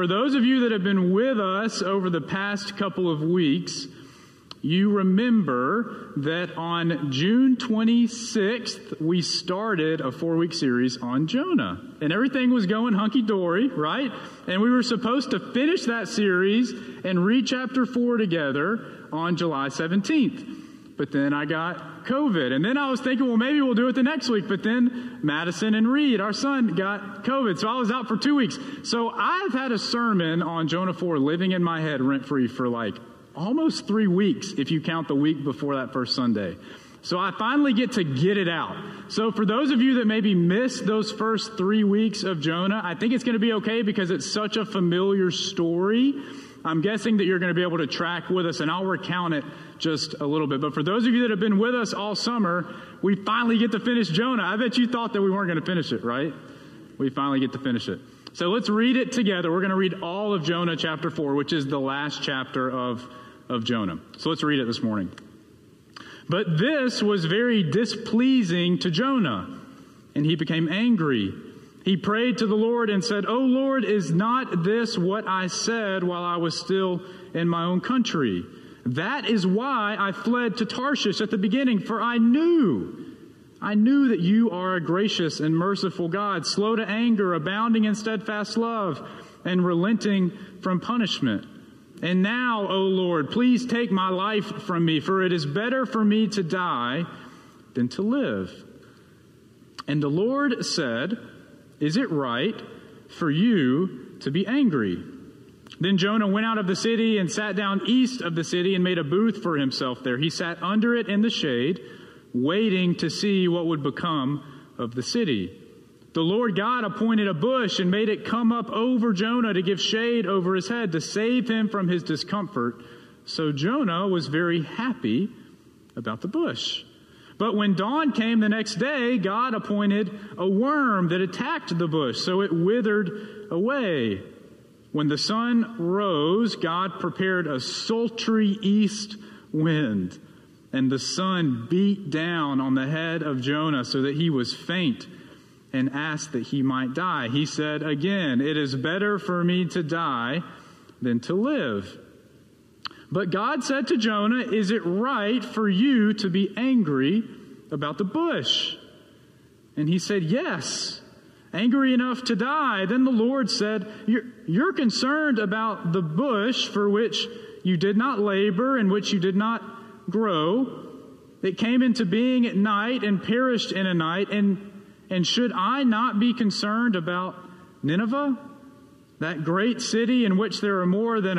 For those of you that have been with us over the past couple of weeks, you remember that on June 26th, we started a four week series on Jonah. And everything was going hunky dory, right? And we were supposed to finish that series and read chapter four together on July 17th. But then I got COVID. And then I was thinking, well, maybe we'll do it the next week. But then Madison and Reed, our son, got COVID. So I was out for two weeks. So I've had a sermon on Jonah 4 living in my head rent free for like almost three weeks if you count the week before that first Sunday. So I finally get to get it out. So for those of you that maybe missed those first three weeks of Jonah, I think it's going to be okay because it's such a familiar story. I'm guessing that you're going to be able to track with us, and I'll recount it just a little bit. But for those of you that have been with us all summer, we finally get to finish Jonah. I bet you thought that we weren't going to finish it, right? We finally get to finish it. So let's read it together. We're going to read all of Jonah chapter 4, which is the last chapter of of Jonah. So let's read it this morning. But this was very displeasing to Jonah, and he became angry. He prayed to the Lord and said, O Lord, is not this what I said while I was still in my own country? That is why I fled to Tarshish at the beginning, for I knew, I knew that you are a gracious and merciful God, slow to anger, abounding in steadfast love, and relenting from punishment. And now, O Lord, please take my life from me, for it is better for me to die than to live. And the Lord said, Is it right for you to be angry? Then Jonah went out of the city and sat down east of the city and made a booth for himself there. He sat under it in the shade, waiting to see what would become of the city. The Lord God appointed a bush and made it come up over Jonah to give shade over his head to save him from his discomfort. So Jonah was very happy about the bush. But when dawn came the next day, God appointed a worm that attacked the bush, so it withered away. When the sun rose, God prepared a sultry east wind, and the sun beat down on the head of Jonah so that he was faint and asked that he might die. He said, Again, it is better for me to die than to live. But God said to Jonah, Is it right for you to be angry about the bush? And he said, Yes, angry enough to die. Then the Lord said, You're, you're concerned about the bush for which you did not labor and which you did not grow. It came into being at night and perished in a night, and and should I not be concerned about Nineveh, that great city in which there are more than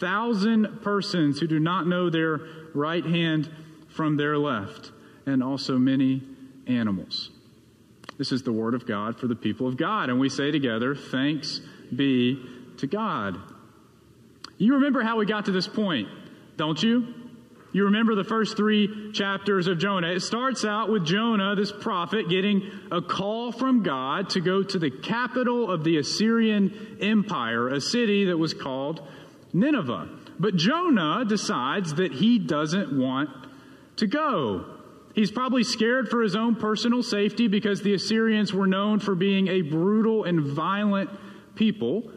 120,000 persons who do not know their right hand from their left, and also many animals? This is the word of God for the people of God. And we say together, Thanks be to God. You remember how we got to this point, don't you? You remember the first three chapters of Jonah. It starts out with Jonah, this prophet, getting a call from God to go to the capital of the Assyrian Empire, a city that was called Nineveh. But Jonah decides that he doesn't want to go. He's probably scared for his own personal safety because the Assyrians were known for being a brutal and violent people.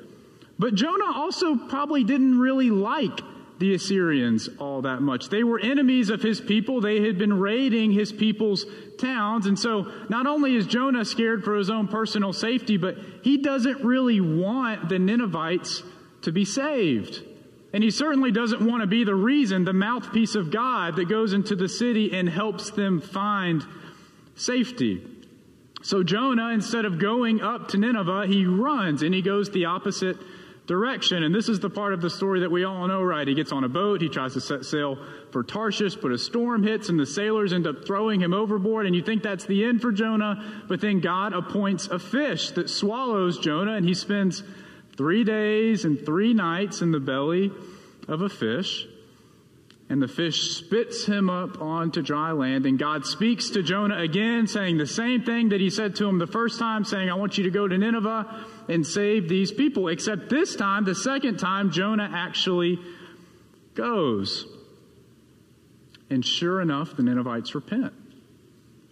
But Jonah also probably didn't really like the Assyrians all that much. They were enemies of his people. They had been raiding his people's towns. And so not only is Jonah scared for his own personal safety, but he doesn't really want the Ninevites to be saved. And he certainly doesn't want to be the reason, the mouthpiece of God that goes into the city and helps them find safety. So Jonah, instead of going up to Nineveh, he runs and he goes the opposite direction. And this is the part of the story that we all know, right? He gets on a boat, he tries to set sail for Tarshish, but a storm hits and the sailors end up throwing him overboard. And you think that's the end for Jonah, but then God appoints a fish that swallows Jonah, and he spends three days and three nights in the belly of a fish. And the fish spits him up onto dry land. And God speaks to Jonah again, saying the same thing that he said to him the first time, saying, I want you to go to Nineveh and save these people. Except this time, the second time, Jonah actually goes. And sure enough, the Ninevites repent.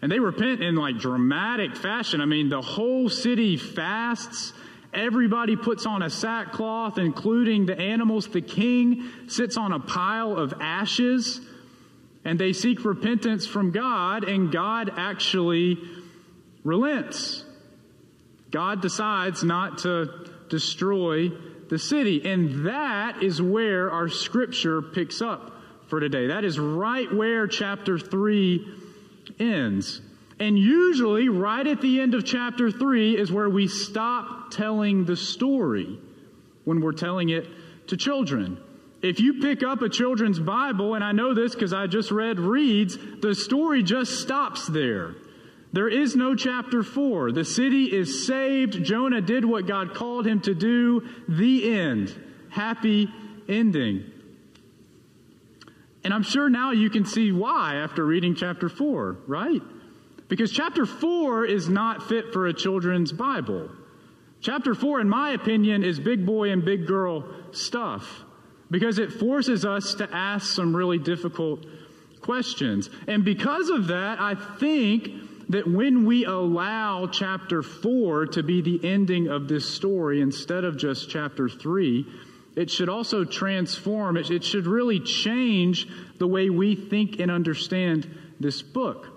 And they repent in like dramatic fashion. I mean, the whole city fasts Everybody puts on a sackcloth, including the animals. The king sits on a pile of ashes, and they seek repentance from God, and God actually relents. God decides not to destroy the city. And that is where our scripture picks up for today. That is right where chapter 3 ends. And usually, right at the end of chapter 3 is where we stop telling the story when we're telling it to children. If you pick up a children's Bible, and I know this because I just read Reed's, the story just stops there. There is no chapter 4. The city is saved. Jonah did what God called him to do. The end. Happy ending. And I'm sure now you can see why after reading chapter 4, right? Because chapter 4 is not fit for a children's Bible. Chapter 4, in my opinion, is big boy and big girl stuff because it forces us to ask some really difficult questions. And because of that, I think that when we allow chapter 4 to be the ending of this story instead of just chapter 3, it should also transform, it, it should really change the way we think and understand this book.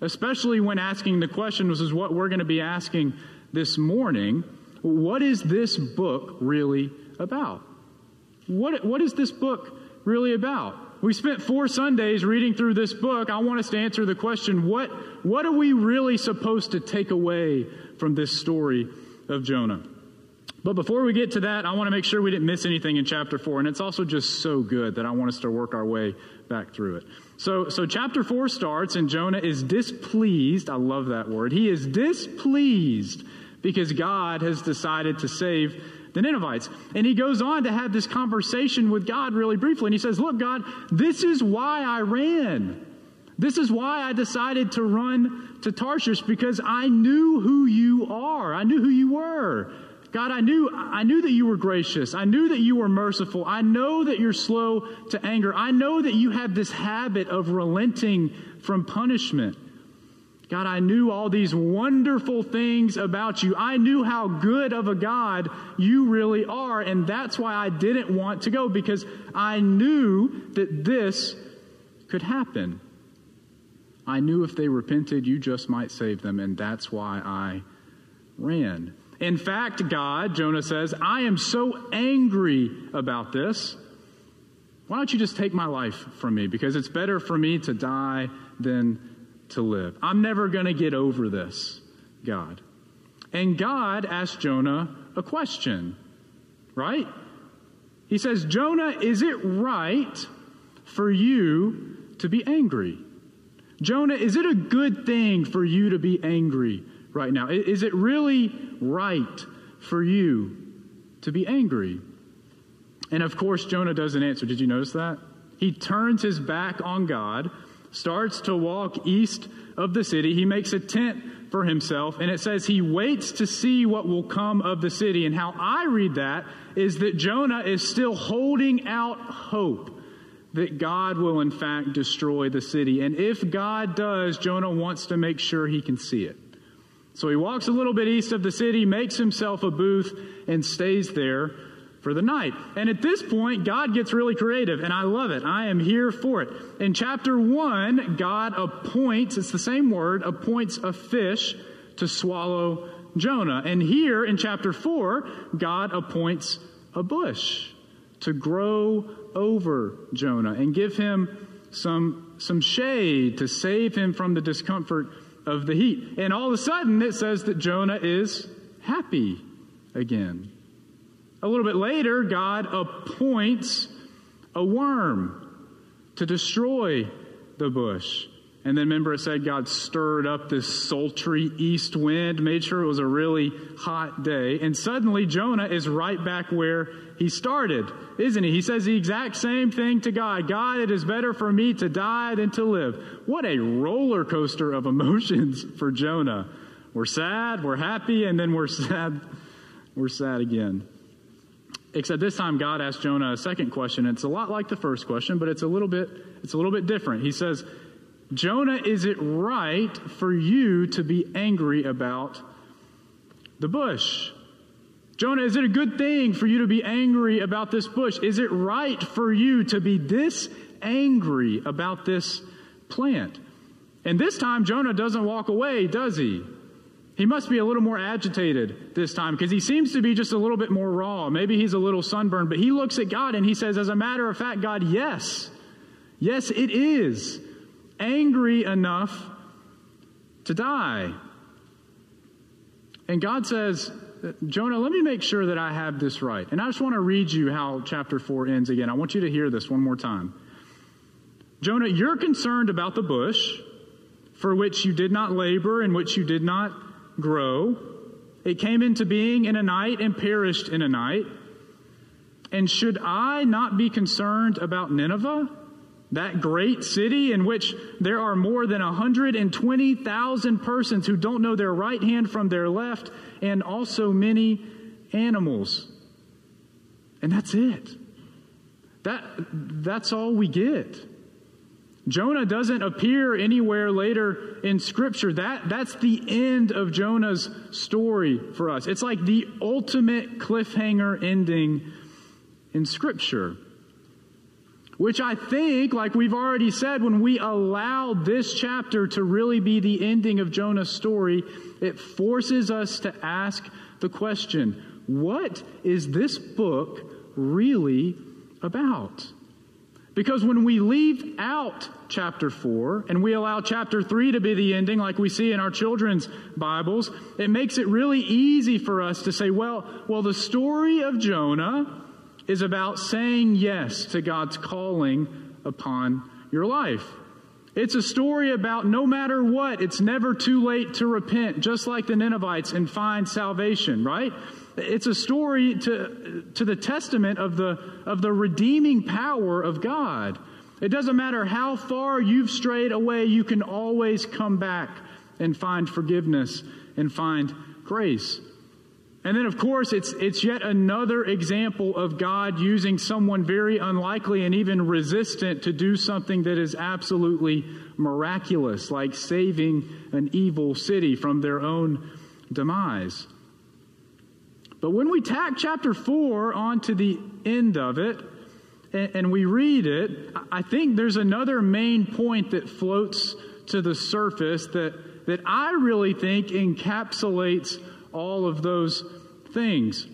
Especially when asking the question, which is what we're going to be asking this morning what is this book really about? What, what is this book really about? We spent four Sundays reading through this book. I want us to answer the question what, what are we really supposed to take away from this story of Jonah? But before we get to that, I want to make sure we didn't miss anything in chapter 4. And it's also just so good that I want us to work our way back through it. So, so chapter 4 starts, and Jonah is displeased. I love that word. He is displeased because God has decided to save the Ninevites. And he goes on to have this conversation with God really briefly. And he says, Look, God, this is why I ran. This is why I decided to run to Tarshish because I knew who you are. I knew who you were. God, I knew, I knew that you were gracious. I knew that you were merciful. I know that you're slow to anger. I know that you have this habit of relenting from punishment. God, I knew all these wonderful things about you. I knew how good of a God you really are. And that's why I didn't want to go because I knew that this could happen. I knew if they repented, you just might save them. And that's why I ran. In fact, God, Jonah says, I am so angry about this. Why don't you just take my life from me? Because it's better for me to die than to live. I'm never going to get over this, God. And God asked Jonah a question, right? He says, Jonah, is it right for you to be angry? Jonah, is it a good thing for you to be angry right now? Is it really right for you to be angry? And of course, Jonah doesn't answer. Did you notice that? He turns his back on God starts to walk east of the city. He makes a tent for himself, and it says he waits to see what will come of the city. And how I read that is that Jonah is still holding out hope that God will, in fact, destroy the city. And if God does, Jonah wants to make sure he can see it. So he walks a little bit east of the city, makes himself a booth, and stays there for the night. And at this point, God gets really creative, and I love it. I am here for it. In chapter 1, God appoints, it's the same word, appoints a fish to swallow Jonah. And here in chapter 4, God appoints a bush to grow over Jonah and give him some, some shade to save him from the discomfort of the heat. And all of a sudden, it says that Jonah is happy again. A little bit later, God appoints a worm to destroy the bush. And then remember, it said God stirred up this sultry east wind, made sure it was a really hot day. And suddenly, Jonah is right back where he started, isn't he? He says the exact same thing to God God, it is better for me to die than to live. What a roller coaster of emotions for Jonah. We're sad, we're happy, and then we're sad. We're sad again. Except this time God asked Jonah a second question. It's a lot like the first question, but it's a little bit it's a little bit different. He says, "Jonah, is it right for you to be angry about the bush?" Jonah, is it a good thing for you to be angry about this bush? Is it right for you to be this angry about this plant? And this time, Jonah doesn't walk away, does he? He must be a little more agitated this time because he seems to be just a little bit more raw. Maybe he's a little sunburned, but he looks at God and he says, as a matter of fact, God, yes. Yes, it is angry enough to die. And God says, Jonah, let me make sure that I have this right. And I just want to read you how chapter 4 ends again. I want you to hear this one more time. Jonah, you're concerned about the bush for which you did not labor and which you did not grow. It came into being in a night and perished in a night. And should I not be concerned about Nineveh, that great city in which there are more than 120,000 persons who don't know their right hand from their left, and also many animals? And that's it. That, that's all we get. Jonah doesn't appear anywhere later in Scripture. That, that's the end of Jonah's story for us. It's like the ultimate cliffhanger ending in Scripture. Which I think, like we've already said, when we allow this chapter to really be the ending of Jonah's story, it forces us to ask the question what is this book really about? Because when we leave out chapter 4 and we allow chapter 3 to be the ending, like we see in our children's Bibles, it makes it really easy for us to say, well, well, the story of Jonah is about saying yes to God's calling upon your life. It's a story about no matter what, it's never too late to repent, just like the Ninevites, and find salvation, right? It's a story to, to the testament of the, of the redeeming power of God. It doesn't matter how far you've strayed away, you can always come back and find forgiveness and find grace. And then, of course, it's, it's yet another example of God using someone very unlikely and even resistant to do something that is absolutely miraculous, like saving an evil city from their own demise. But when we tack chapter 4 onto the end of it and, and we read it, I think there's another main point that floats to the surface that, that I really think encapsulates all of those things.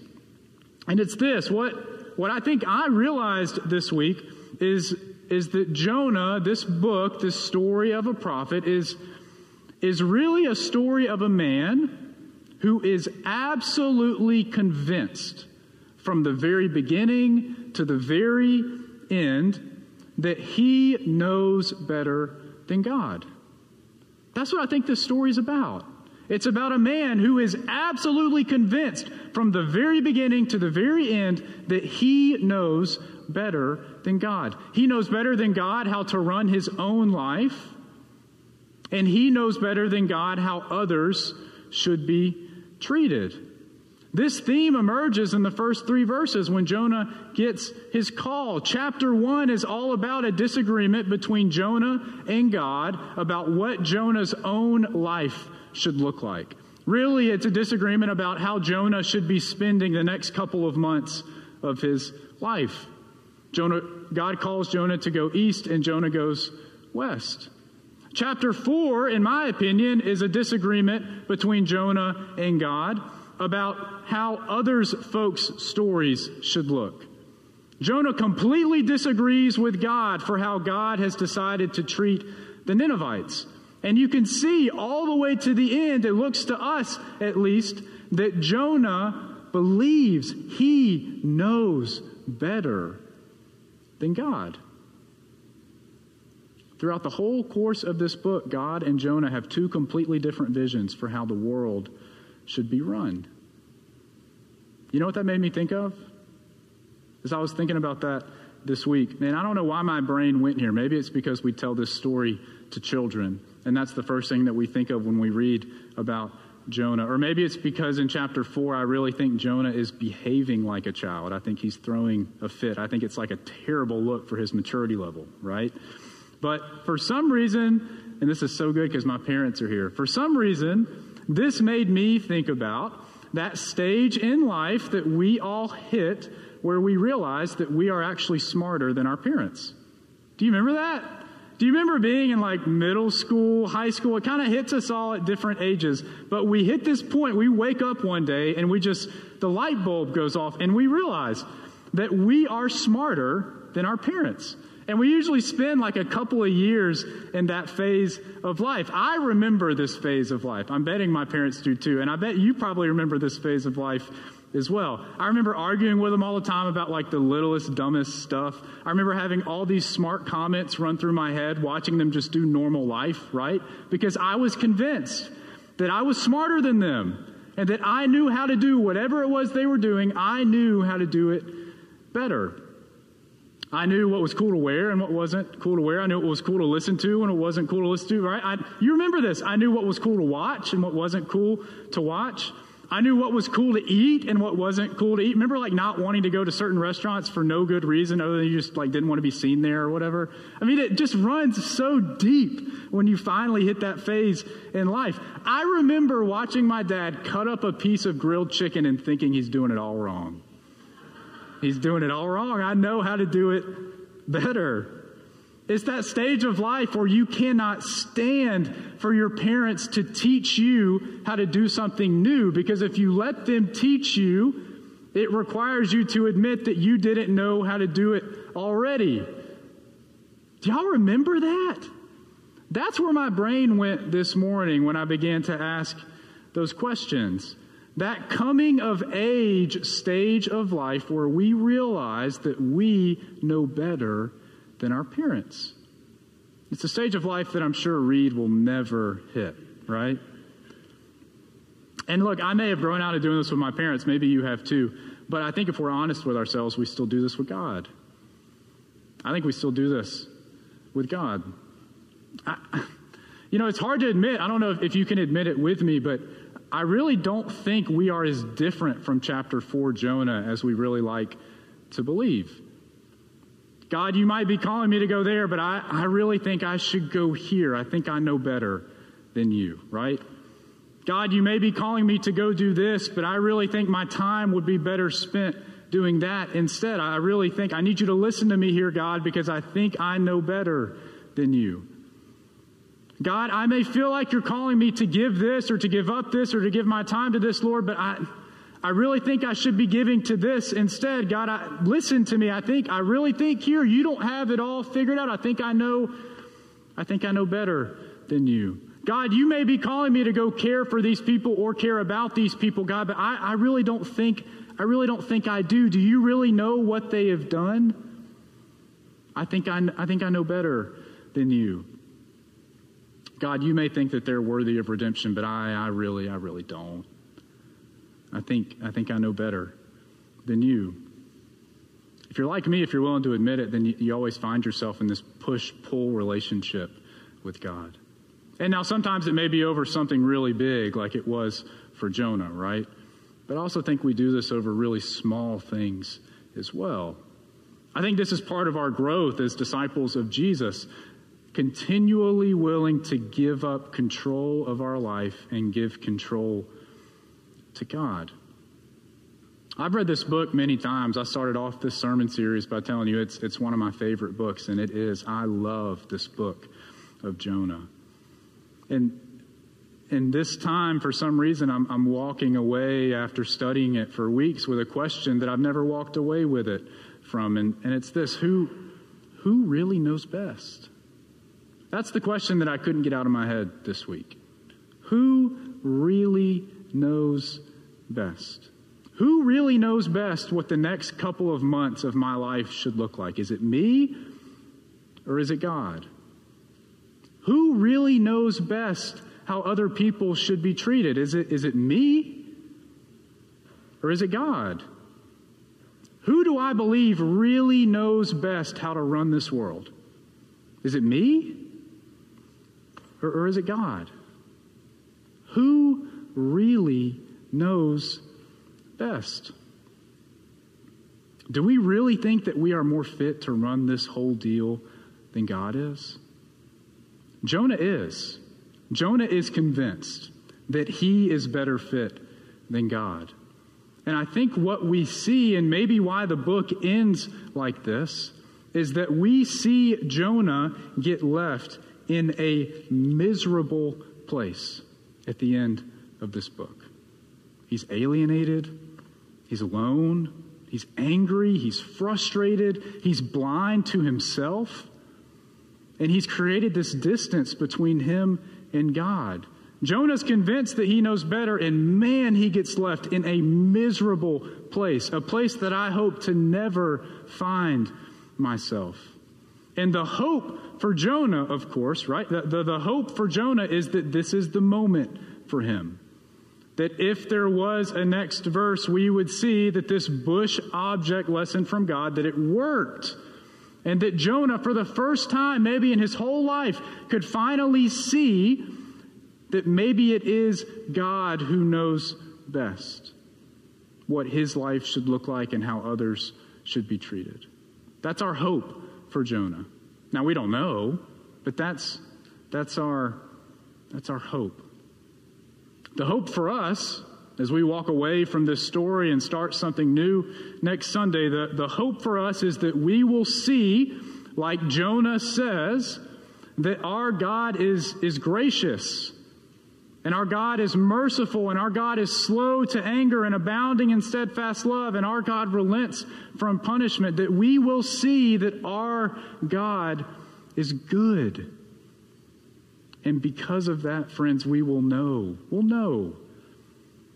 And it's this what, what I think I realized this week is, is that Jonah, this book, this story of a prophet, is, is really a story of a man who is absolutely convinced from the very beginning to the very end that he knows better than God. That's what I think this story is about. It's about a man who is absolutely convinced from the very beginning to the very end that he knows better than God. He knows better than God how to run his own life, and he knows better than God how others should be treated. This theme emerges in the first three verses when Jonah gets his call. Chapter one is all about a disagreement between Jonah and God about what Jonah's own life should look like. Really, it's a disagreement about how Jonah should be spending the next couple of months of his life. Jonah, God calls Jonah to go east, and Jonah goes west. Chapter 4, in my opinion, is a disagreement between Jonah and God about how others folks' stories should look. Jonah completely disagrees with God for how God has decided to treat the Ninevites. And you can see all the way to the end, it looks to us at least, that Jonah believes he knows better than God. Throughout the whole course of this book, God and Jonah have two completely different visions for how the world should be run. You know what that made me think of? As I was thinking about that this week, man, I don't know why my brain went here. Maybe it's because we tell this story to children, and that's the first thing that we think of when we read about Jonah. Or maybe it's because in chapter 4, I really think Jonah is behaving like a child. I think he's throwing a fit. I think it's like a terrible look for his maturity level, right? But for some reason, and this is so good because my parents are here, for some reason, this made me think about that stage in life that we all hit where we realize that we are actually smarter than our parents. Do you remember that? Do you remember being in like middle school, high school? It kind of hits us all at different ages, but we hit this point, we wake up one day and we just, the light bulb goes off and we realize that we are smarter than our parents. And we usually spend like a couple of years in that phase of life. I remember this phase of life. I'm betting my parents do too. And I bet you probably remember this phase of life as well. I remember arguing with them all the time about like the littlest, dumbest stuff. I remember having all these smart comments run through my head, watching them just do normal life, right? Because I was convinced that I was smarter than them and that I knew how to do whatever it was they were doing, I knew how to do it better. I knew what was cool to wear and what wasn't cool to wear. I knew what was cool to listen to and what wasn't cool to listen to, right? I, you remember this. I knew what was cool to watch and what wasn't cool to watch. I knew what was cool to eat and what wasn't cool to eat. Remember like not wanting to go to certain restaurants for no good reason other than you just like didn't want to be seen there or whatever. I mean, it just runs so deep when you finally hit that phase in life. I remember watching my dad cut up a piece of grilled chicken and thinking he's doing it all wrong. He's doing it all wrong. I know how to do it better. It's that stage of life where you cannot stand for your parents to teach you how to do something new because if you let them teach you, it requires you to admit that you didn't know how to do it already. Do y'all remember that? That's where my brain went this morning when I began to ask those questions that coming of age stage of life where we realize that we know better than our parents. It's a stage of life that I'm sure Reed will never hit, right? And look, I may have grown out of doing this with my parents. Maybe you have too. But I think if we're honest with ourselves, we still do this with God. I think we still do this with God. I, you know, it's hard to admit. I don't know if, if you can admit it with me, but I really don't think we are as different from chapter 4 Jonah as we really like to believe. God, you might be calling me to go there, but I, I really think I should go here. I think I know better than you, right? God, you may be calling me to go do this, but I really think my time would be better spent doing that instead. I really think I need you to listen to me here, God, because I think I know better than you. God, I may feel like you're calling me to give this or to give up this or to give my time to this, Lord, but I, I really think I should be giving to this instead. God, I, listen to me. I think, I really think here you don't have it all figured out. I think I know, I think I know better than you. God, you may be calling me to go care for these people or care about these people, God, but I, I really don't think, I really don't think I do. Do you really know what they have done? I think I, I think I know better than you. God, you may think that they're worthy of redemption, but I, I really, I really don't. I think, I think I know better than you. If you're like me, if you're willing to admit it, then you, you always find yourself in this push pull relationship with God. And now sometimes it may be over something really big, like it was for Jonah, right? But I also think we do this over really small things as well. I think this is part of our growth as disciples of Jesus continually willing to give up control of our life and give control to God. I've read this book many times. I started off this sermon series by telling you it's, it's one of my favorite books, and it is. I love this book of Jonah. And in this time, for some reason, I'm, I'm walking away after studying it for weeks with a question that I've never walked away with it from. And, and it's this who, who really knows best? That's the question that I couldn't get out of my head this week. Who really knows best? Who really knows best what the next couple of months of my life should look like? Is it me or is it God? Who really knows best how other people should be treated? Is it, is it me or is it God? Who do I believe really knows best how to run this world? Is it me or, or is it God? Who really knows best? Do we really think that we are more fit to run this whole deal than God is? Jonah is. Jonah is convinced that he is better fit than God. And I think what we see, and maybe why the book ends like this, is that we see Jonah get left in a miserable place at the end of this book. He's alienated, he's alone, he's angry, he's frustrated, he's blind to himself, and he's created this distance between him and God. Jonah's convinced that he knows better, and man, he gets left in a miserable place, a place that I hope to never find myself. And the hope for Jonah, of course, right? The, the, the, hope for Jonah is that this is the moment for him. That if there was a next verse, we would see that this bush object lesson from God, that it worked. And that Jonah, for the first time, maybe in his whole life, could finally see that maybe it is God who knows best what his life should look like and how others should be treated. That's our hope for Jonah. Now we don't know, but that's that's our that's our hope. The hope for us as we walk away from this story and start something new next Sunday, the, the hope for us is that we will see, like Jonah says, that our God is, is gracious and our God is merciful, and our God is slow to anger and abounding in steadfast love, and our God relents from punishment, that we will see that our God is good. And because of that, friends, we will know, we'll know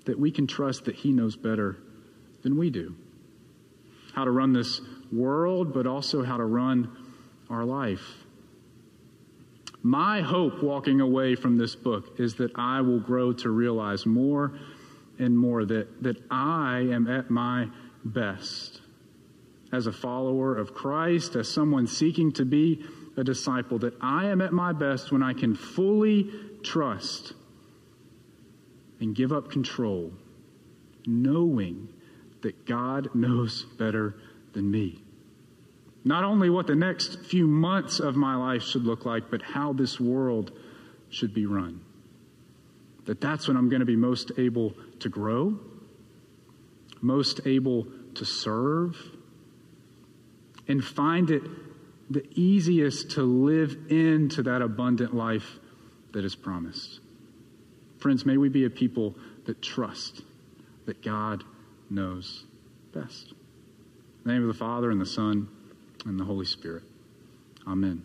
that we can trust that He knows better than we do. How to run this world, but also how to run our life. My hope walking away from this book is that I will grow to realize more and more that, that I am at my best as a follower of Christ, as someone seeking to be a disciple, that I am at my best when I can fully trust and give up control, knowing that God knows better than me. Not only what the next few months of my life should look like, but how this world should be run. That that's when I'm going to be most able to grow, most able to serve, and find it the easiest to live into that abundant life that is promised. Friends, may we be a people that trust that God knows best. In the name of the Father and the Son and the Holy Spirit. Amen.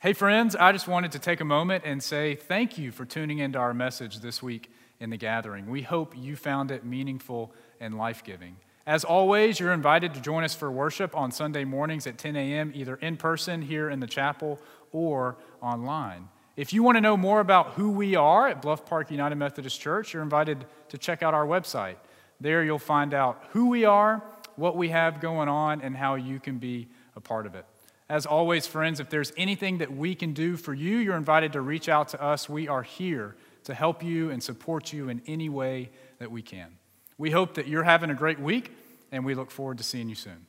Hey, friends, I just wanted to take a moment and say thank you for tuning into our message this week in the gathering. We hope you found it meaningful and life giving. As always, you're invited to join us for worship on Sunday mornings at 10 a.m., either in person here in the chapel or online. If you want to know more about who we are at Bluff Park United Methodist Church, you're invited to check out our website. There you'll find out who we are, what we have going on, and how you can be a part of it. As always, friends, if there's anything that we can do for you, you're invited to reach out to us. We are here to help you and support you in any way that we can. We hope that you're having a great week, and we look forward to seeing you soon.